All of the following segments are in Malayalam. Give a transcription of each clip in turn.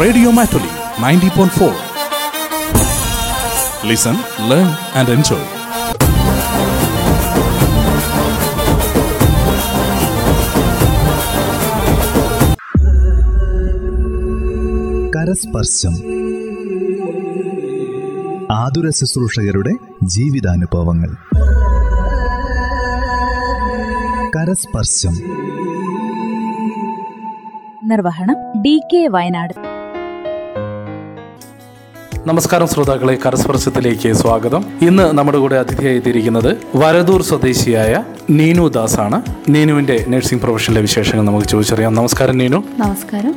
Radio Matuli 90.4. Listen, learn, and enjoy. കരസ്പർശം ആതുര ശുശ്രൂഷകരുടെ ജീവിതാനുഭവങ്ങൾ കരസ്പർശം നിർവഹണം ഡി കെ വയനാട് നമസ്കാരം ശ്രോതാക്കളെ കരസ്പർശത്തിലേക്ക് സ്വാഗതം. ഇന്ന് നമ്മുടെ കൂടെ അതിഥിയായിത്തിരിക്കുന്നത് വരദൂർ സ്വദേശിയായ നീനു ദാസ് ആണ് നീനുവിന്റെ നഴ്സിംഗ് പ്രൊഫഷനിലെ വിശേഷങ്ങൾ നമുക്ക് ചോദിച്ചറിയാം. നമസ്കാരം നീനു. നമസ്കാരം.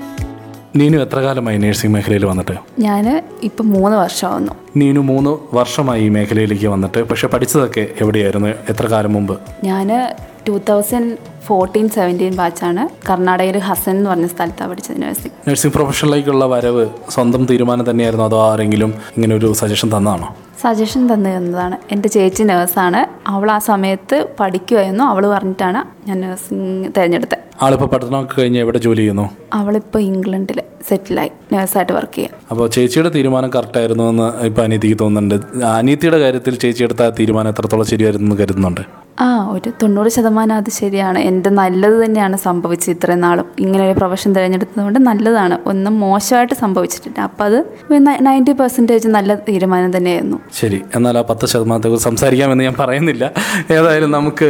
നീനു എത്ര കാലമായി നഴ്സിംഗ് മേഖലയിൽ വന്നിട്ട്? ഞാൻ ഇപ്പം മൂന്ന് വർഷമാവുന്നു. നീനു മൂന്ന് വർഷമായി ഈ മേഖലയിലേക്ക് വന്നിട്ട് പക്ഷെ പഠിച്ചതൊക്കെ എവിടെയായിരുന്നു? എത്ര കാലം മുമ്പ്? ഞാൻ ടൂ തൗസൻഡ് ഫോർട്ടീൻ സെവന്റീൻ ബാച്ചാണ് കർണാടകയിൽ ഹസൻ എന്ന് പറഞ്ഞ സ്ഥലത്താണ് പഠിച്ചത് നഴ്സിംഗ് നഴ്സിംഗ് പ്രൊഫഷനിലേക്കുള്ള വരവ് സ്വന്തം തീരുമാനം തന്നെയായിരുന്നു അതോ ആരെങ്കിലും ഇങ്ങനെ ഒരു സജഷൻ തന്നതാണോ? സജഷൻ തന്നു തന്നതാണ്. എന്റെ ചേച്ചി നേഴ്സാണ് അവൾ ആ സമയത്ത് പഠിക്കുമായിരുന്നു അവൾ പറഞ്ഞിട്ടാണ് ഞാൻ നഴ്സിംഗ് തിരഞ്ഞെടുത്തത്. ആളിപ്പോൾ പഠനമൊക്കെ കഴിഞ്ഞ് എവിടെ ജോലി ചെയ്യുന്നു? അവളിപ്പോൾ ഇംഗ്ലണ്ടിൽ സെറ്റിലായി നേഴ്സായിട്ട് വർക്ക് ചെയ്യാം അപ്പോൾ ചേച്ചിയുടെ തീരുമാനം കറക്റ്റ് ആയിരുന്നു എന്ന് ഇപ്പോൾ അനീതിക്ക് തോന്നുന്നുണ്ട്. അനീതിയുടെ കാര്യത്തിൽ ചേച്ചി എടുത്ത തീരുമാനം എത്രത്തോളം ശരിയായിരുന്നു എന്ന് കരുതുന്നുണ്ട്? ആ ഒരു തൊണ്ണൂറ് ശതമാനം അത് ശരിയാണ്. എന്റെ നല്ലത് തന്നെയാണ് സംഭവിച്ചത് ഇത്രയും നാളും. ഇങ്ങനെ ഒരു പ്രൊഫഷൻ തിരഞ്ഞെടുത്തതുകൊണ്ട് നല്ലതാണ്. ഒന്നും മോശമായിട്ട് സംഭവിച്ചിട്ടില്ല. അപ്പം അത് നയന്റി പെർസെന്റേജ് നല്ല തീരുമാനം തന്നെയായിരുന്നു. ശരി. എന്നാൽ ആ പത്ത് ശതമാനത്തെക്കുറിച്ച് സംസാരിക്കാമെന്ന് ഞാൻ പറയുന്നില്ല. ഏതായാലും നമുക്ക്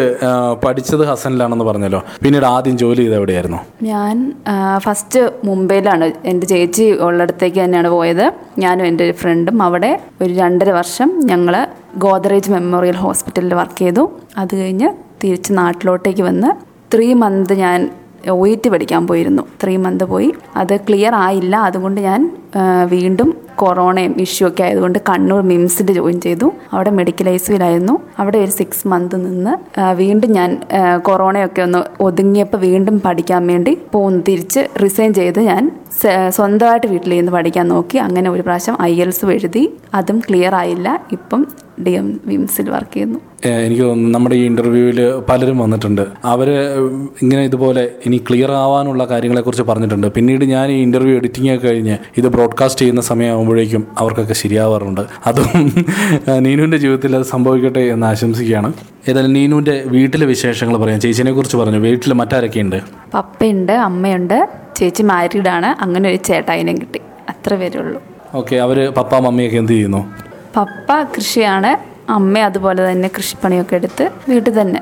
പഠിച്ചത് ഹസനിലാണെന്ന് പറഞ്ഞല്ലോ. പിന്നീട് ആദ്യം ജോലി ചെയ്ത് എവിടെയായിരുന്നു? ഞാൻ ഫസ്റ്റ് മുംബൈയിലാണ്. എന്റെ ചേച്ചി ഉള്ളിടത്തേക്ക് തന്നെയാണ് പോയത്. ഞാനും എന്റെ ഒരു ഫ്രണ്ടും അവിടെ ഒരു രണ്ടര വർഷം ഞങ്ങൾ ഗോദ്രേജ് മെമ്മോറിയൽ ഹോസ്പിറ്റലിൽ വർക്ക് ചെയ്തു. അത് കഴിഞ്ഞ് തിരിച്ച് നാട്ടിലോട്ടേക്ക് വന്ന് ത്രീ മന്ത് ഞാൻ ഒ ഇ ടി പഠിക്കാൻ പോയിരുന്നു. ത്രീ മന്ത് പോയി. അത് ക്ലിയർ ആയില്ല. അതുകൊണ്ട് ഞാൻ വീണ്ടും കൊറോണയും ഇഷ്യൂ ഒക്കെ ആയതുകൊണ്ട് കണ്ണൂർ മിംസിൽ ജോയിൻ ചെയ്തു. അവിടെ മെഡിക്കൽ ഐസിയിലായിരുന്നു അവിടെ ഒരു സിക്സ് മന്ത് നിന്ന് വീണ്ടും ഞാൻ കൊറോണയൊക്കെ ഒന്ന് ഒതുങ്ങിയപ്പോൾ വീണ്ടും പഠിക്കാൻ വേണ്ടി പോന്ന്. തിരിച്ച് റിസൈൻ ചെയ്ത് ഞാൻ സ്വന്തമായിട്ട് വീട്ടിൽ നിന്ന് പഠിക്കാൻ നോക്കി. അങ്ങനെ ഒരു പ്രാവശ്യം ഐ എൽസ് എഴുതി. അതും ക്ലിയർ ആയില്ല. ഇപ്പം ഡി എം വിംസിൽ വർക്ക് ചെയ്യുന്നു. എനിക്ക് തോന്നുന്നു നമ്മുടെ ഈ ഇന്റർവ്യൂവിൽ പലരും വന്നിട്ടുണ്ട്. അവർ ഇങ്ങനെ ഇതുപോലെ ഇനി ക്ലിയർ ആവാനുള്ള കാര്യങ്ങളെക്കുറിച്ച് പറഞ്ഞിട്ടുണ്ട്. പിന്നീട് ഞാൻ ഈ ഇന്റർവ്യൂ എഡിറ്റിംഗ് ഒക്കെ കഴിഞ്ഞ് ഇത് ബ്രോഡ്കാസ്റ്റ് ചെയ്യുന്ന സമയമാകുമ്പോഴേക്കും അവർക്കൊക്കെ ശരിയാവാറുണ്ട്. അതും നീനുവിന്റെ ജീവിതത്തിൽ അത് സംഭവിക്കട്ടെ എന്ന് ആശംസിക്കുകയാണ്. ഏതായാലും നീനുവിന്റെ വീട്ടിലെ വിശേഷങ്ങൾ പറയാം. ചേച്ചിനെ കുറിച്ച് പറഞ്ഞു. വീട്ടിൽ മറ്റാരൊക്കെയുണ്ട്? പപ്പയുണ്ട് അമ്മയുണ്ട്. ചേച്ചി മാരീഡാണ് അങ്ങനെ ഒരു ചേട്ടായിനെ കിട്ടി. അത്ര പേരേ ഉള്ളൂ ഓക്കെ അവർ പപ്പ മമ്മിയൊക്കെ എന്ത് ചെയ്യുന്നു? പപ്പ കൃഷിയാണ്. അമ്മ അതുപോലെ തന്നെ കൃഷിപ്പണിയൊക്കെ എടുത്ത് വീട്ടിൽ തന്നെ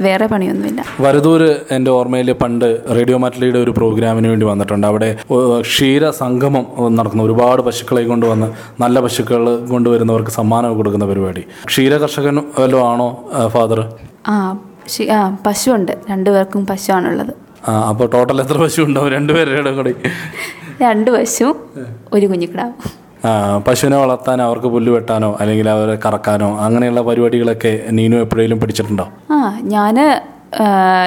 വേറെ പണിയൊന്നുമില്ല. വരദൂര് എന്റെ ഓർമ്മയിൽ പണ്ട് റേഡിയോ മാറ്റലിയുടെ ഒരു പ്രോഗ്രാമിന് വേണ്ടി വന്നിട്ടുണ്ട്. അവിടെ ക്ഷീര സംഗമം നടക്കുന്ന ഒരുപാട് പശുക്കളെ കൊണ്ടുവന്ന് നല്ല പശുക്കൾ കൊണ്ടുവരുന്നവർക്ക് സമ്മാനം കൊടുക്കുന്ന പരിപാടി. ക്ഷീര കർഷകൻ വല്ലതും ആണോ ഫാദർ? ആ ആ പശുവുണ്ട്. രണ്ടുപേർക്കും പശുവാണുള്ളത്. അപ്പോൾ ടോട്ടൽ എത്ര പശു ഉണ്ടാവും രണ്ടുപേരുടെ കൂടി. രണ്ട് പശു ഒരു കുഞ്ഞിക്കിടാവും. പശുവിനെ വളർത്താൻ അവർക്ക് പുല്ല് വെട്ടാനോ അല്ലെങ്കിൽ അവരെ കറക്കാനോ അങ്ങനെയുള്ള പരിപാടികളൊക്കെ നീനു എപ്പോഴേലും പഠിച്ചിട്ടുണ്ടോ ആ ഞാൻ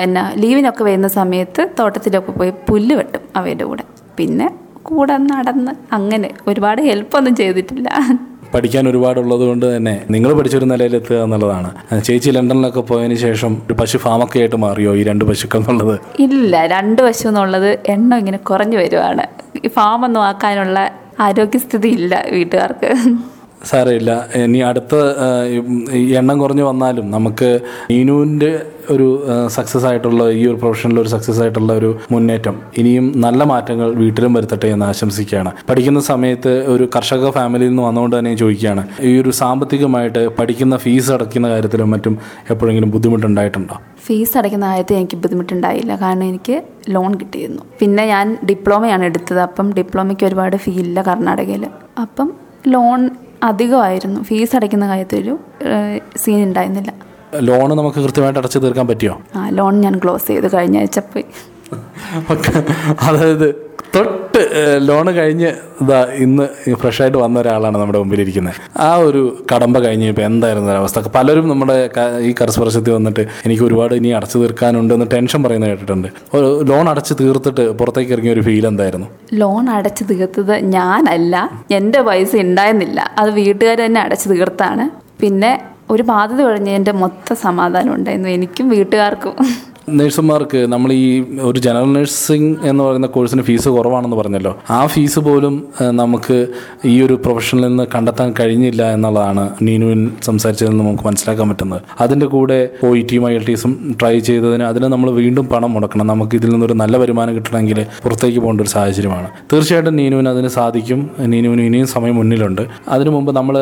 എന്നാ ലീവിനൊക്കെ വരുന്ന സമയത്ത് തോട്ടത്തിലൊക്കെ പോയി പുല്ല് വെട്ടും അവയുടെ കൂടെ. പിന്നെ കൂടെ നടന്ന് അങ്ങനെ ഒരുപാട് ഹെൽപ്പൊന്നും ചെയ്തിട്ടില്ല. പഠിക്കാൻ ഒരുപാടുള്ളത് കൊണ്ട് തന്നെ നിങ്ങൾ പഠിച്ചൊരു നിലയിലെത്തുക എന്നുള്ളതാണ്. ചേച്ചി ലണ്ടനിലൊക്കെ പോയതിന് ശേഷം ഒരു പശു ഫാമൊക്കെ ആയിട്ട് മാറിയോ ഈ രണ്ട് പശുക്കൾ എന്നുള്ളത്? ഇല്ല രണ്ട് പശു എന്നുള്ളത് എണ്ണം ഇങ്ങനെ കുറഞ്ഞു വരുവാണ്. ഈ ഫാമൊന്നും ആക്കാനുള്ള ആരോഗ്യസ്ഥിതി ഇല്ല വീട്ടുകാർക്ക്. സാരമില്ല. ഇനി അടുത്ത എണ്ണം കുറഞ്ഞു വന്നാലും നമുക്ക് നീനുവിന്റെ ഒരു സക്സസ് ആയിട്ടുള്ള ഈ ഒരു പ്രൊഫഷനിൽ ഒരു സക്സസ് ആയിട്ടുള്ള ഒരു മുന്നേറ്റം. ഇനിയും നല്ല മാറ്റങ്ങൾ വീട്ടിലും വരുത്തട്ടെ എന്ന് ആശംസിക്കുകയാണ്. പഠിക്കുന്ന സമയത്ത് ഒരു കർഷക ഫാമിലിയിൽ നിന്ന് വന്നുകൊണ്ട് തന്നെ ചോദിക്കുകയാണ്. ഈ ഒരു സാമ്പത്തികമായിട്ട് പഠിക്കുന്ന ഫീസ് അടയ്ക്കുന്ന കാര്യത്തിലും മറ്റും എപ്പോഴെങ്കിലും ബുദ്ധിമുട്ടുണ്ടായിട്ടുണ്ടോ? ഫീസ് അടയ്ക്കുന്ന കാര്യത്തിൽ എനിക്ക് ബുദ്ധിമുട്ടുണ്ടായില്ല. കാരണം എനിക്ക് ലോൺ കിട്ടിയിരുന്നു. പിന്നെ ഞാൻ ഡിപ്ലോമയാണ് എടുത്തത്. അപ്പം ഡിപ്ലോമയ്ക്ക് ഒരുപാട് ഫീ ഇല്ല കർണാടകയിൽ. അപ്പം ലോൺ അധികമായിരുന്നു. ഫീസ് അടയ്ക്കുന്ന കാര്യത്തിലൊരു സീൻ ഉണ്ടായിരുന്നില്ല. ലോൺ നമുക്ക് കൃത്യമായിട്ട് അടച്ചു തീർക്കാൻ പറ്റിയോ? ആ ലോൺ ഞാൻ ക്ലോസ് ചെയ്ത് കഴിഞ്ഞ ആഴ്ച പോയി. അതായത് തൊട്ട് ലോണ് കഴിഞ്ഞ് ഇതാ ഇന്ന് ഫ്രഷായിട്ട് വന്ന ഒരാളാണ് നമ്മുടെ മുമ്പിലിരിക്കുന്നത് ആ ഒരു കടമ്പ കഴിഞ്ഞ് ഇപ്പോൾ എന്തായിരുന്നു ഒരവസ്ഥ പലരും നമ്മുടെ ഈ കരസ്പർശത്തിൽ വന്നിട്ട് എനിക്ക് ഒരുപാട് ഇനി അടച്ചു തീർക്കാനുണ്ടെന്ന് ടെൻഷൻ പറയുന്നത് കേട്ടിട്ടുണ്ട്. ലോൺ അടച്ച് തീർത്തിട്ട് പുറത്തേക്ക് ഇറങ്ങിയ ഒരു ഫീൽ എന്തായിരുന്നു? ലോൺ അടച്ചു തീർത്തത് ഞാനല്ല. എന്റെ പൈസ ഉണ്ടായിരുന്നില്ല അത് വീട്ടുകാർ തന്നെ അടച്ചു തീർത്താണ്. പിന്നെ ഒരു ബാധ്യത കഴിഞ്ഞ് എന്റെ മൊത്തം സമാധാനം ഉണ്ടായിരുന്നു. എനിക്കും വീട്ടുകാർക്കും. നഴ്സുമാർക്ക് നമ്മൾ ഈ ഒരു ജനറൽ നഴ്സിംഗ് എന്ന് പറയുന്ന കോഴ്സിന് ഫീസ് കുറവാണെന്ന് പറഞ്ഞല്ലോ. ആ ഫീസ് പോലും നമുക്ക് ഈ ഒരു പ്രൊഫഷനിൽ നിന്ന് കണ്ടെത്താൻ കഴിഞ്ഞില്ല എന്നുള്ളതാണ് നീനുവിൻ സംസാരിച്ചതിൽ നിന്ന് നമുക്ക് മനസ്സിലാക്കാൻ പറ്റുന്നത്. അതിന്റെ കൂടെ ഒ ഇ ടിയും ഐ എൽ ടിസും ട്രൈ ചെയ്തതിന് അതിന് നമ്മൾ വീണ്ടും പണം മുടക്കണം. നമുക്ക് ഇതിൽ നിന്നൊരു നല്ല വരുമാനം കിട്ടണമെങ്കിൽ പുറത്തേക്ക് പോകേണ്ട ഒരു സാഹചര്യമാണ്. തീർച്ചയായിട്ടും നീനുവിന് അതിന് സാധിക്കും. നീനുവിന് ഇനിയും സമയം മുന്നിലുണ്ട്. അതിനു മുമ്പ് നമ്മൾ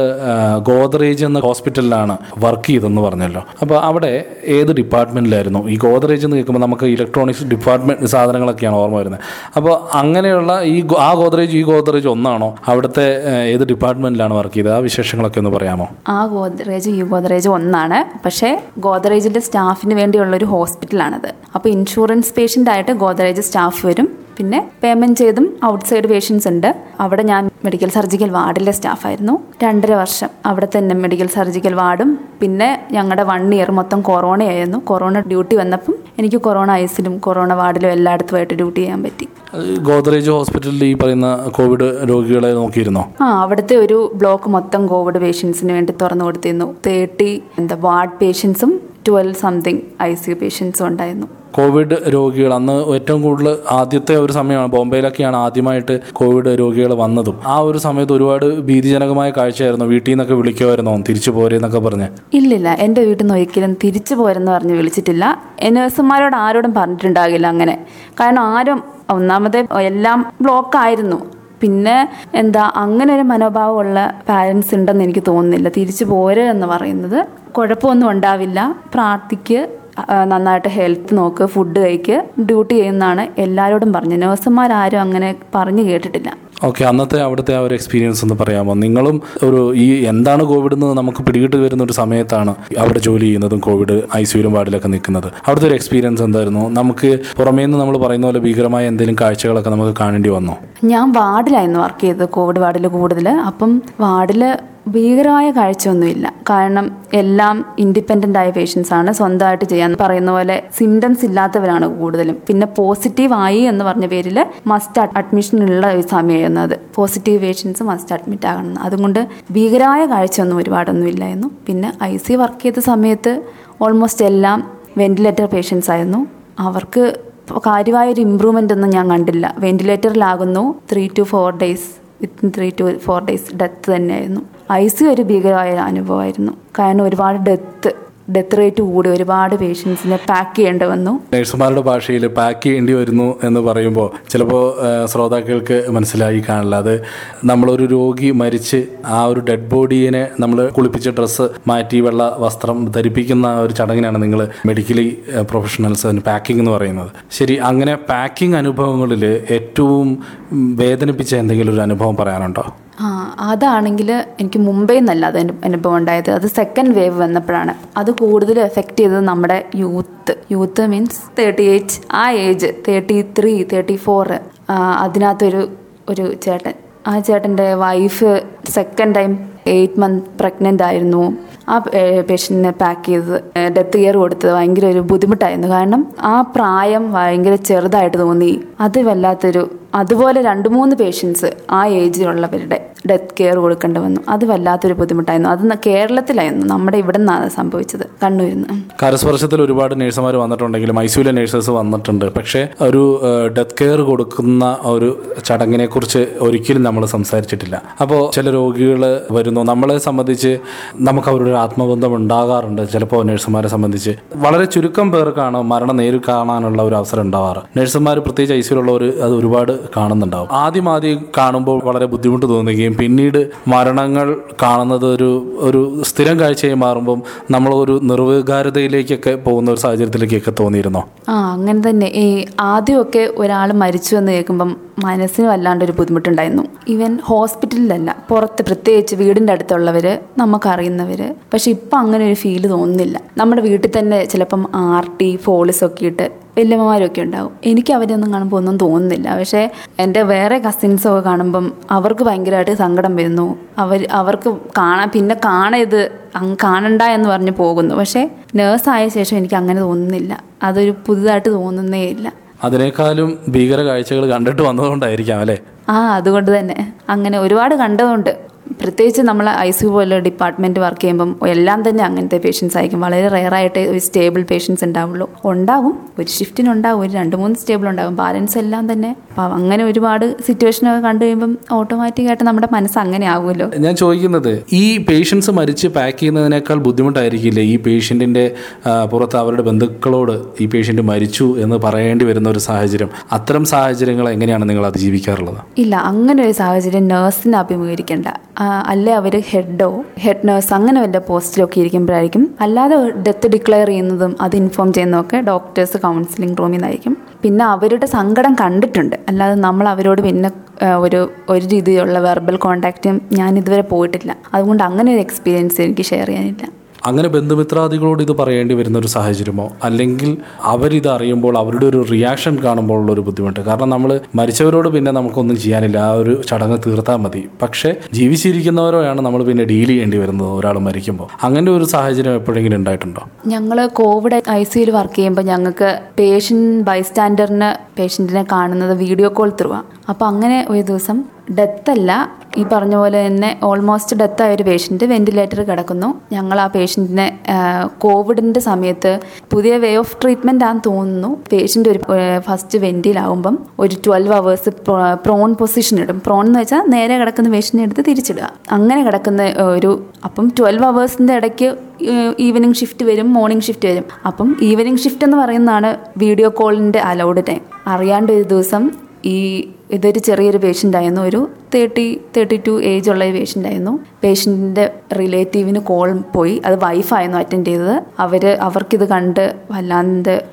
ഗോദറേജ് എന്ന ഹോസ്പിറ്റലിലാണ് വർക്ക് ചെയ്തെന്ന് പറഞ്ഞല്ലോ. അപ്പോൾ അവിടെ ഏത് ഡിപ്പാർട്ട്മെന്റിലായിരുന്നു ഈ ഗോദ്രേജ് എന്ന് കേൾക്കുമ്പോൾ നമുക്ക് ഇലക്ട്രോണിക്സ് ഡിപ്പാർട്ട്മെന്റ് സാധനങ്ങളൊക്കെയാണ് ഓർമ്മ വരുന്നത്. അപ്പോൾ അങ്ങനെയുള്ള ഈ ആ ഗോദ്രേജ് ഈ ഗോദ്രേജ് ഒന്നാണോ? അവിടുത്തെ ഏത് ഡിപ്പാർട്ട്മെന്റിലാണ് വർക്ക് ചെയ്തത്? ആ വിശേഷങ്ങളൊക്കെ ഒന്ന് പറയാമോ? ആ ഗോദ്രേജ് ഈ ഗോദ്രേജ് ഒന്നാണ്. പക്ഷേ ഗോദ്രേജിന്റെ സ്റ്റാഫിന് വേണ്ടിയുള്ള ഒരു ഹോസ്പിറ്റലാണത് അപ്പോൾ ഇൻഷുറൻസ് പേഷ്യന്റ് ആയിട്ട് ഗോദ്രേജ് സ്റ്റാഫ് വരും. പിന്നെ പേയ്മെന്റ് ചെയ്തും ഔട്ട്സൈഡ് പേഷ്യൻസ് ഉണ്ട്. അവിടെ ഞാൻ മെഡിക്കൽ സർജിക്കൽ വാർഡിലെ സ്റ്റാഫായിരുന്നു രണ്ടര വർഷം അവിടെ തന്നെ മെഡിക്കൽ സർജിക്കൽ വാർഡും പിന്നെ ഞങ്ങളുടെ വൺ ഇയർ മൊത്തം കൊറോണയായിരുന്നു കൊറോണ ഡ്യൂട്ടി വന്നപ്പം എനിക്ക് കൊറോണ ഐസിലും കൊറോണ വാർഡിലും എല്ലായിടത്തുമായിട്ട് ഡ്യൂട്ടി ചെയ്യാൻ പറ്റി. ഗോദ്രേജ് ഹോസ്പിറ്റലിൽ ഈ പറയുന്ന കോവിഡ് രോഗികളെ നോക്കിയിരുന്നോ? ആ അവിടുത്തെ ഒരു ബ്ലോക്ക് മൊത്തം കോവിഡ് പേഷ്യൻസിന് വേണ്ടി തുറന്നു കൊടുത്തിരുന്നു. തേർട്ടി എന്താ ward പേഷ്യൻസും twelve something I C U പേഷ്യൻസും ഉണ്ടായിരുന്നു. കോവിഡ് രോഗികൾ അന്ന് ഏറ്റവും കൂടുതൽ ആദ്യത്തെ ഒരു സമയമാണ്. ബോംബെയിലൊക്കെയാണ് ആദ്യമായിട്ട് കോവിഡ് രോഗികൾ വന്നതും. ആ ഒരു സമയത്ത് ഒരുപാട് ഭീതിജനകമായ കാഴ്ചയായിരുന്നു. വീട്ടിൽ നിന്നൊക്കെ വിളിക്കുമായിരുന്നോ? തിരിച്ചു പോരെന്നൊക്കെ പറഞ്ഞ്. ഇല്ലില്ല എന്റെ വീട്ടിൽ നിന്ന് ഒരിക്കലും തിരിച്ചു പോരെന്ന് പറഞ്ഞ് വിളിച്ചിട്ടില്ല. നേഴ്സുമാരോട് ആരോടും പറഞ്ഞിട്ടുണ്ടാകില്ല അങ്ങനെ. കാരണം ആരും ഒന്നാമത് എല്ലാം ബ്ലോക്ക് ആയിരുന്നു. പിന്നെ എന്താ അങ്ങനെ ഒരു മനോഭാവമുള്ള പാരൻസ് ഉണ്ടെന്ന് എനിക്ക് തോന്നുന്നില്ല. തിരിച്ചു പോരെ എന്ന് പറയുന്നത് കുഴപ്പമൊന്നും ഉണ്ടാവില്ല. പ്രാർത്ഥിക്ക് നന്നായിട്ട് ഹെൽത്ത് നോക്ക് ഫുഡ് കഴിക്ക് ഡ്യൂട്ടി ചെയ്യുന്നതാണ് എല്ലാവരോടും പറഞ്ഞു നേഴ്സുമാരും അങ്ങനെ പറഞ്ഞു കേട്ടിട്ടില്ല. ഓക്കെ അന്നത്തെ അവിടുത്തെ ആ ഒരു എക്സ്പീരിയൻസ് ഒന്ന് പറയാമോ? നിങ്ങളും ഒരു ഈ എന്താണ് കോവിഡ് എന്ന് നമുക്ക് പിടികിട്ട് വരുന്ന ഒരു സമയത്താണ് അവിടെ ജോലി ചെയ്യുന്നതും കോവിഡ് ഐ സിയിലും വാർഡിലൊക്കെ നിൽക്കുന്നത്. അവിടുത്തെ ഒരു എക്സ്പീരിയൻസ് എന്തായിരുന്നു? നമുക്ക് പുറമേ നിന്ന് നമ്മൾ പറയുന്ന പോലെ ഭീകരമായ എന്തെങ്കിലും കാഴ്ചകളൊക്കെ നമുക്ക് കാണേണ്ടി വന്നോ? ഞാൻ വാർഡിലായിരുന്നു വർക്ക് ചെയ്തത് കോവിഡ് വാർഡിൽ കൂടുതൽ അപ്പം വാർഡിൽ ഭീകരമായ കാഴ്ചയൊന്നുമില്ല. കാരണം എല്ലാം ഇൻഡിപെൻഡന്റ് ആയ പേഷ്യൻസ് ആണ്. സ്വന്തമായിട്ട് ചെയ്യാൻ പറയുന്ന പോലെ സിംറ്റംസ് ഇല്ലാത്തവരാണ് കൂടുതലും. പിന്നെ പോസിറ്റീവ് ആയി എന്ന് പറഞ്ഞ പേരിൽ മസ്റ്റ് അഡ്മിഷൻ സമയമായിരുന്നു അത്. പോസിറ്റീവ് പേഷ്യൻസ് മസ്റ്റ് അഡ്മിറ്റ് ആകണം. അതുകൊണ്ട് ഭീകരമായ കാഴ്ചയൊന്നും ഒരുപാടൊന്നും ഇല്ലായിരുന്നു പിന്നെ ഐ സി വർക്ക് ചെയ്ത സമയത്ത് ഓൾമോസ്റ്റ് എല്ലാം വെന്റിലേറ്റർ പേഷ്യൻസ് ആയിരുന്നു. അവർക്ക് കാര്യമായ ഒരു ഇമ്പ്രൂവ്മെന്റ് ഒന്നും ഞാൻ കണ്ടില്ല. വെന്റിലേറ്ററിലാകുന്നു three to four days within three to four days death തന്നെയായിരുന്നു. ഐ സി ഒരു ഭീകരമായ അനുഭവമായിരുന്നു. കാരണം ഒരുപാട് ഡെത്ത് ഡെത്ത് റേറ്റ് കൂടി ഒരുപാട് പേഷ്യൻസിനെ പാക്ക് ചെയ്യേണ്ടി വന്നു. നഴ്സുമാരുടെ ഭാഷയിൽ പാക്ക് ചെയ്യേണ്ടി വരുന്നു എന്ന് പറയുമ്പോൾ ചിലപ്പോൾ ശ്രോതാക്കൾക്ക് മനസ്സിലായി കാണില്ല. അത് നമ്മളൊരു രോഗി മരിച്ച് ആ ഒരു ഡെഡ് ബോഡിയെ നമ്മൾ കുളിപ്പിച്ച ഡ്രസ്സ് മാറ്റി വെള്ള വസ്ത്രം ധരിപ്പിക്കുന്ന ഒരു ചടങ്ങിനാണ് നിങ്ങൾ മെഡിക്കലി പ്രൊഫഷണൽസ് അതിന് പാക്കിംഗ് എന്ന് പറയുന്നത്. ശരി അങ്ങനെ പാക്കിംഗ് അനുഭവങ്ങളിൽ ഏറ്റവും വേദനിപ്പിച്ച എന്തെങ്കിലും ഒരു അനുഭവം പറയാനുണ്ടോ? ആ അതാണെങ്കിൽ എനിക്ക് മുംബൈ നിന്നല്ല അത് അനു- അനുഭവം ഉണ്ടായത്. അത് സെക്കൻഡ് വേവ് വന്നപ്പോഴാണ്. അത് കൂടുതൽ എഫക്റ്റ് ചെയ്തത് നമ്മുടെ youth youth means thirty eight ആ age thirty three thirty four അതിനകത്തൊരു ഒരു ചേട്ടൻ. ആ ചേട്ടന്റെ wife second time eight month pregnant ആയിരുന്നു. ആ പേഷ്യന്റിനെ പാക്ക് ചെയ്തത്. ഡെത്ത് കെയർ കൊടുത്തത്. ഭയങ്കര ഒരു ബുദ്ധിമുട്ടായിരുന്നു. കാരണം ആ പ്രായം ഭയങ്കര ചെറുതായിട്ട് തോന്നി. അത് വല്ലാത്തൊരു അതുപോലെ രണ്ട് മൂന്ന് പേഷ്യൻസ് ആ ഏജിലുള്ളവരുടെ ഡെത്ത് കെയർ കൊടുക്കേണ്ടി വന്നു. അത് വല്ലാത്തൊരു ബുദ്ധിമുട്ടായിരുന്നു. അത് കേരളത്തിലായിരുന്നു നമ്മുടെ ഇവിടെ നിന്നാണ് സംഭവിച്ചത്. കണ്ണൂരിൽ നിന്ന് കരസ്പർശത്തിൽ ഒരുപാട് നഴ്സുമാർ വന്നിട്ടുണ്ടെങ്കിലും മൈസൂരിലെ നഴ്സസ് വന്നിട്ടുണ്ട്. പക്ഷേ ഒരു ഡെത്ത് കെയർ കൊടുക്കുന്ന ഒരു ചടങ്ങിനെ കുറിച്ച് ഒരിക്കലും നമ്മൾ സംസാരിച്ചിട്ടില്ല. അപ്പോൾ ചില രോഗികൾ വരുന്നു. നമ്മളെ സംബന്ധിച്ച് നമുക്ക് അവരുടെ ആത്മബന്ധം ഉണ്ടാകാറുണ്ട്. ചിലപ്പോൾ നഴ്സുമാരെ സംബന്ധിച്ച്. വളരെ ചുരുക്കം പേർക്കാണ് മരണം നേരിൽ കാണാനുള്ള ഒരു അവസരം ഉണ്ടാവാറ്. നഴ്സുമാർ പ്രത്യേകിച്ച് ഐസിയിലുള്ളവർ അത് ഒരുപാട് കാണുന്നുണ്ടാവും. ആദ്യം ആദ്യം കാണുമ്പോൾ വളരെ ബുദ്ധിമുട്ട് തോന്നുകയും പിന്നീട് മരണങ്ങൾ കാണുന്നത് ഒരു ഒരു സ്ഥിരം കാഴ്ചയായി മാറുമ്പം നമ്മൾ ഒരു നിർവികാരതയിലേക്കൊക്കെ പോകുന്ന ഒരു സാഹചര്യത്തിലേക്കൊക്കെ തോന്നിയിരുന്നോ? ആ അങ്ങനെ തന്നെ. ഈ ആദ്യമൊക്കെ ഒരാൾ മരിച്ചു എന്ന് കേൾക്കുമ്പം മനസ്സിന് വല്ലാണ്ട് ഒരു ബുദ്ധിമുട്ടുണ്ടായിരുന്നു. ഈവൻ ഹോസ്പിറ്റലിലല്ല പുറത്ത് പ്രത്യേകിച്ച് വീടിന്റെ അടുത്തുള്ളവർ നമുക്കറിയുന്നവർ പക്ഷെ ഇപ്പം അങ്ങനെ ഒരു ഫീൽ തോന്നുന്നില്ല. നമ്മുടെ വീട്ടിൽ തന്നെ ചിലപ്പം ആർ ടി ഫോളിസൊക്കെ ഇട്ട് വല്യമ്മമാരൊക്കെ ഉണ്ടാവും. എനിക്ക് അവരെയൊന്നും കാണുമ്പോൾ ഒന്നും തോന്നുന്നില്ല. പക്ഷേ എന്റെ വേറെ കസിൻസൊക്കെ കാണുമ്പം അവർക്ക് ഭയങ്കരമായിട്ട് സങ്കടം വരുന്നു. അവർ അവർക്ക് കാണാൻ പിന്നെ കാണരുത് അങ്ങ് കാണണ്ട എന്ന് പറഞ്ഞ് പോകുന്നു. പക്ഷേ നേഴ്സായ ശേഷം എനിക്ക് അങ്ങനെ തോന്നുന്നില്ല. അതൊരു പുതുതായിട്ട് തോന്നുന്നേ ഇല്ല. അതിനേക്കാളും ഭീകര കാഴ്ചകൾ കണ്ടിട്ട് വന്നതുകൊണ്ടായിരിക്കാം അല്ലേ? ആ അതുകൊണ്ട് തന്നെ. അങ്ങനെ ഒരുപാട് കണ്ടതുകൊണ്ട് പ്രത്യേകിച്ച് നമ്മൾ ഐ സി യു പോലെ ഡിപ്പാർട്ട്മെന്റ് വർക്ക് ചെയ്യുമ്പം എല്ലാം തന്നെ അങ്ങനത്തെ പേഷ്യൻസ് ആയിരിക്കും. വളരെ റെയറായിട്ട് ഒരു സ്റ്റേബിൾ പേഷ്യൻസ് ഉണ്ടാവുള്ളൂ. ഉണ്ടാവും. ഒരു ഷിഫ്റ്റിന് ഉണ്ടാവും ഒരു രണ്ട് മൂന്ന് സ്റ്റേബിൾ ഉണ്ടാവും. ബാലൻസ് എല്ലാം തന്നെ. അപ്പം അങ്ങനെ ഒരുപാട് സിറ്റുവേഷനൊക്കെ കണ്ടു കഴിയുമ്പം ഓട്ടോമാറ്റിക്കായിട്ട് നമ്മുടെ മനസ്സ് അങ്ങനെ ആവുമല്ലോ. ഞാൻ ചോദിക്കുന്നത് ഈ പേഷ്യൻസ് മരിച്ച് പാക്ക് ചെയ്യുന്നതിനേക്കാൾ ബുദ്ധിമുട്ടായിരിക്കില്ലേ ഈ പേഷ്യന്റിന്റെ പുറത്ത് അവരുടെ ബന്ധുക്കളോട് ഈ പേഷ്യന്റ് മരിച്ചു എന്ന് പറയേണ്ടി വരുന്ന ഒരു സാഹചര്യം? അത്തരം സാഹചര്യങ്ങൾ എങ്ങനെയാണ് നിങ്ങൾ അതിജീവിക്കാറുള്ളത്? ഇല്ല അങ്ങനെ ഒരു സാഹചര്യം നേഴ്സിനെ അഭിമുഖീകരിക്കേണ്ട. അല്ലേ അവർ ഹെഡോ ഹെഡ് നേഴ്സ് അങ്ങനെ വല്ല പോസ്റ്റിലൊക്കെ ഇരിക്കുമ്പോഴായിരിക്കും. അല്ലാതെ ഡെത്ത് ഡിക്ലെയർ ചെയ്യുന്നതും അത് ഇൻഫോം ചെയ്യുന്നതൊക്കെ ഡോക്ടേഴ്സ് കൗൺസിലിംഗ് റൂമിൽ നിന്നായിരിക്കും പിന്നെ അവരുടെ സങ്കടം കണ്ടിട്ടുണ്ട്. അല്ലാതെ നമ്മൾ അവരോട് പിന്നെ ഒരു ഒരു രീതിയിലുള്ള വെർബൽ കോണ്ടാക്റ്റും ഞാൻ ഇതുവരെ പോയിട്ടില്ല. അതുകൊണ്ട് അങ്ങനെ ഒരു എക്സ്പീരിയൻസ് എനിക്ക് ഷെയർ ചെയ്യാനില്ല. അങ്ങനെ ബന്ധുമിത്രാദികളോട് ഇത് പറയേണ്ടി വരുന്ന ഒരു സാഹചര്യമോ? അല്ലെങ്കിൽ അവരിത് അറിയുമ്പോൾ അവരുടെ ഒരു റിയാക്ഷൻ കാണുമ്പോൾ ഉള്ള ഒരു ബുദ്ധിമുട്ട്? കാരണം നമ്മൾ മരിച്ചവരോട് പിന്നെ നമുക്കൊന്നും ചെയ്യാനില്ല. ആ ഒരു ചടങ്ങ് തീർത്താൽ മതി. പക്ഷേ ജീവിച്ചിരിക്കുന്നവരോയാണ് നമ്മൾ പിന്നെ ഡീൽ ചെയ്യേണ്ടി വരുന്നത് ഒരാൾ മരിക്കുമ്പോൾ അങ്ങനെ ഒരു സാഹചര്യം എപ്പോഴെങ്കിലും ഉണ്ടായിട്ടുണ്ടോ? ഞങ്ങൾ കോവിഡ് ഐ സിയിൽ വർക്ക് ചെയ്യുമ്പോൾ ഞങ്ങൾക്ക് പേഷ്യന്റ് ബൈസ്റ്റാൻഡറിന് പേഷ്യന്റിനെ കാണുന്നത് വീഡിയോ കോൾ ത്രൂ അപ്പോൾ അങ്ങനെ ഒരു ദിവസം ഡെത്തല്ല ഈ പറഞ്ഞ പോലെ തന്നെ ഓൾമോസ്റ്റ് ഡെത്തായ ഒരു പേഷ്യന്റ് വെന്റിലേറ്റർ കിടക്കുന്നു. ഞങ്ങൾ ആ പേഷ്യന്റിനെ കോവിഡിന്റെ സമയത്ത് പുതിയ വേ ഓഫ് ട്രീറ്റ്മെന്റ് ആണെന്ന് തോന്നുന്നു. പേഷ്യന്റ് ഒരു ഫസ്റ്റ് വെന്റിലാവുമ്പം ഒരു ട്വൽവ് അവേഴ്സ് പ്രോൺ പൊസിഷൻ ഇടും. പ്രോൺ എന്ന് വെച്ചാൽ നേരെ കിടക്കുന്ന പേഷ്യന്റിനെ എടുത്ത് തിരിച്ചിടുക. അങ്ങനെ കിടക്കുന്ന ഒരു അപ്പം ട്വൽവ് അവേഴ്സിന്റെ ഇടയ്ക്ക് ഈവനിങ് ഷിഫ്റ്റ് വരും മോർണിംഗ് ഷിഫ്റ്റ് വരും. അപ്പം ഈവനിങ് ഷിഫ്റ്റ് എന്ന് പറയുന്നതാണ് വീഡിയോ കോളിന്റെ അലൗഡ് ടൈം അറിയാണ്ട് ഒരു ദിവസം ഈ ഇതൊരു ചെറിയൊരു പേഷ്യന്റ് ആയിരുന്നു ഒരു തേർട്ടി തേർട്ടി ടു ഏജ് ഉള്ള ഒരു പേഷ്യന്റ് ആയിരുന്നു പേഷ്യന്റിന്റെ റിലേറ്റീവിന് കോൾ പോയി. അത് വൈഫായിരുന്നു അറ്റൻഡ് ചെയ്തത്. അവർ അവർക്കിത് കണ്ട് വല്ലാണ്ട്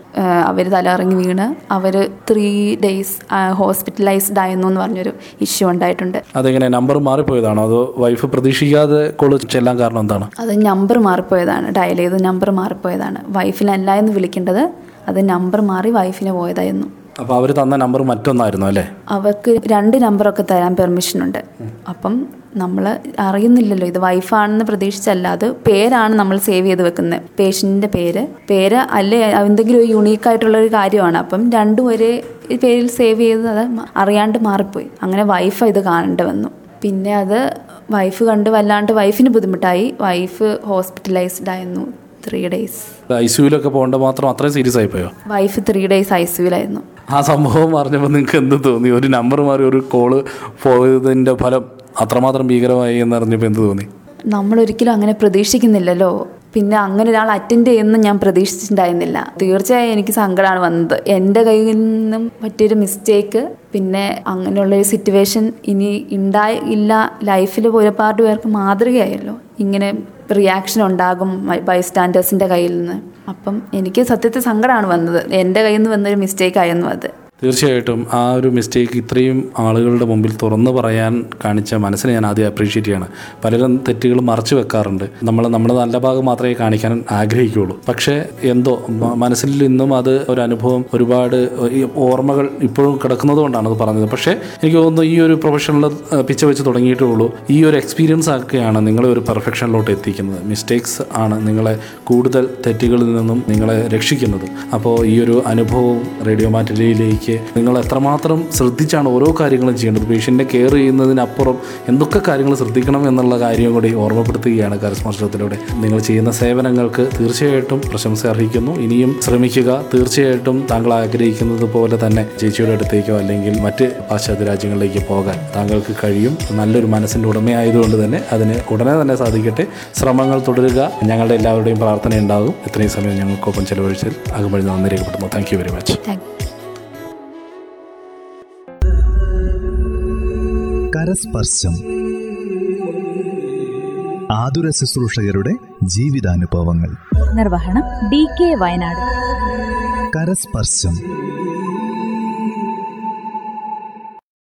അവർ തലയിറങ്ങി വീണ്. അവർ ത്രീ ഡേയ്സ് ഹോസ്പിറ്റലൈസ്ഡ് ആയിരുന്നു എന്ന് പറഞ്ഞൊരു ഇഷ്യൂ ഉണ്ടായിട്ടുണ്ട്. അതെങ്ങനെ നമ്പർ മാറിപ്പോയതാണോ? അതോ വൈഫ് പ്രതീക്ഷിക്കാതെ കോൾ ചെല്ലാൻ കാരണം എന്താണ്? അത് നമ്പർ മാറിപ്പോയതാണ്. ഡയൽ ചെയ്ത് നമ്പർ മാറിപ്പോയതാണ്. വൈഫിനല്ല എന്ന് വിളിക്കേണ്ടത്. അത് നമ്പർ മാറി വൈഫിന് പോയതായിരുന്നു. അപ്പോൾ അവർ തന്ന നമ്പർ മറ്റൊന്നായിരുന്നു അല്ലേ? അവർക്ക് രണ്ട് നമ്പറൊക്കെ തരാൻ പെർമിഷൻ ഉണ്ട് അപ്പം നമ്മൾ അറിയുന്നില്ലല്ലോ ഇത് വൈഫാണെന്ന് പ്രതീക്ഷിച്ചല്ല അത് പേരാണ് നമ്മൾ സേവ് ചെയ്ത് വെക്കുന്നത് പേഷ്യന്റിന്റെ പേര്. പേര് അല്ലേ എന്തെങ്കിലും ഒരു യുണീക്ക് ആയിട്ടുള്ള ഒരു കാര്യമാണ്. അപ്പം രണ്ടും ഒരേ പേരിൽ സേവ് ചെയ്ത് അത് അറിയാണ്ട് മാറിപ്പോയി. അങ്ങനെ വൈഫ് ഇത് കാണേണ്ടി വന്നു. പിന്നെ അത് വൈഫ് കണ്ട് വല്ലാണ്ട് വൈഫിന് ബുദ്ധിമുട്ടായി. വൈഫ് ഹോസ്പിറ്റലൈസ്ഡ് ആയിരുന്നു ത്രീ ഡേയ്സ് ഐ സിയുലൊക്കെ പോകേണ്ട മാത്രം അത്രയും സീരിയസ് ആയിപ്പോയോ വൈഫ് ത്രീ ഡേയ്സ് ഐ സിയിലായിരുന്നു ആ സംഭവം പറഞ്ഞപ്പോൾ നിങ്ങൾക്ക് എന്ത് തോന്നി? ഒരു നമ്പർ മാറി ഒരു കോൾ പോയതിന്റെ ഫലം അത്രമാത്രം ഭീകരമായി എന്നറിഞ്ഞപ്പോൾ എന്ത് തോന്നി? നമ്മൾ ഒരിക്കലും അങ്ങനെ പ്രതീക്ഷിക്കുന്നില്ലല്ലോ. പിന്നെ അങ്ങനെ ഒരാൾ അറ്റൻഡ് ചെയ്യുന്ന ഞാൻ പ്രതീക്ഷിച്ചിട്ടുണ്ടായിരുന്നില്ല. തീർച്ചയായും എനിക്ക് സങ്കടമാണ് വന്നത്. എന്റെ കയ്യിൽ നിന്നും പറ്റിയൊരു മിസ്റ്റേക്ക് പിന്നെ അങ്ങനെയുള്ളൊരു സിറ്റുവേഷൻ ഇനി ഉണ്ടായി ഇല്ല ലൈഫിൽ ഒരുപാട് പേർക്ക് മാതൃകയായല്ലോ. ഇങ്ങനെ റിയാക്ഷൻ ഉണ്ടാകും ബൈസ്റ്റാൻഡേഴ്സിന്റെ കയ്യിൽ നിന്ന്. അപ്പം എനിക്ക് സത്യത്തിൽ സങ്കടമാണ് വന്നത്. എന്റെ കയ്യിൽ നിന്ന് വന്നൊരു മിസ്റ്റേക്ക് ആയിരുന്നു അത്. തീർച്ചയായിട്ടും ആ ഒരു മിസ്റ്റേക്ക് ഇത്രയും ആളുകളുടെ മുമ്പിൽ തുറന്നു പറയാൻ കാണിച്ച മനസ്സിനെ ഞാൻ ആദ്യം അപ്രീഷിയേറ്റ് ചെയ്യാണ്. പലരും തെറ്റുകൾ മറച്ചു വെക്കാറുണ്ട്. നമ്മൾ നമ്മുടെ നല്ല ഭാഗം മാത്രമേ കാണിക്കാൻ ആഗ്രഹിക്കുകയുള്ളൂ. പക്ഷേ എന്തോ മനസ്സിൽ നിന്നും അത് ഒരു അനുഭവം ഒരുപാട് ഓർമ്മകൾ ഇപ്പോഴും കിടക്കുന്നത് കൊണ്ടാണ് അത് പറഞ്ഞത്. പക്ഷേ എനിക്ക് തോന്നുന്നു ഈ ഒരു പ്രൊഫഷണൽ പിച്ച വെച്ച് തുടങ്ങിയിട്ടേ ഉള്ളൂ ഈ ഒരു എക്സ്പീരിയൻസ് ആക്കുകയാണ് നിങ്ങളെ ഒരു പെർഫെക്ഷനിലോട്ട് എത്തിക്കുന്നത്. മിസ്റ്റേക്സ് ആണ് നിങ്ങളെ കൂടുതൽ തെറ്റുകളിൽ നിന്നും നിങ്ങളെ രക്ഷിക്കുന്നത്. അപ്പോൾ ഈ ഒരു അനുഭവം റേഡിയോ നിങ്ങൾ എത്രമാത്രം ശ്രദ്ധിച്ചാണ് ഓരോ കാര്യങ്ങളും ചെയ്യേണ്ടത്? പേഷ്യന്റെ കെയർ ചെയ്യുന്നതിനപ്പുറം എന്തൊക്കെ കാര്യങ്ങൾ ശ്രദ്ധിക്കണം എന്നുള്ള കാര്യം കൂടി ഓർമ്മപ്പെടുത്തുകയാണ് കരസ്പർശത്തിലൂടെ. നിങ്ങൾ ചെയ്യുന്ന സേവനങ്ങൾക്ക് തീർച്ചയായിട്ടും പ്രശംസ അർഹിക്കുന്നു. ഇനിയും ശ്രമിക്കുക. തീർച്ചയായിട്ടും താങ്കൾ ആഗ്രഹിക്കുന്നത് പോലെ തന്നെ ചേച്ചിയുടെ അടുത്തേക്കോ അല്ലെങ്കിൽ മറ്റ് പാശ്ചാത്യ രാജ്യങ്ങളിലേക്ക് പോകാൻ താങ്കൾക്ക് കഴിയും. നല്ലൊരു മനസ്സിന്റെ ഉടമയായതുകൊണ്ട് തന്നെ അതിന് ഉടനെ തന്നെ സാധിക്കട്ടെ. ശ്രമങ്ങൾ തുടരുക. ഞങ്ങളുടെ എല്ലാവരുടെയും പ്രാർത്ഥന ഉണ്ടാകും ഇത്രയും സമയം ഞങ്ങൾക്കൊപ്പം ചെലവഴിച്ചതിൽ അകമ്പഴി നന്ദി രേഖപ്പെടുന്നു താങ്ക് യു വെരി മച്ച് കരസ്പർശം. ആതുര ശുശ്രൂഷകരുടെ ജീവിതാനുഭവങ്ങൾ. നിർവഹണം ഡി കെ വയനാട്. കരസ്പർശം.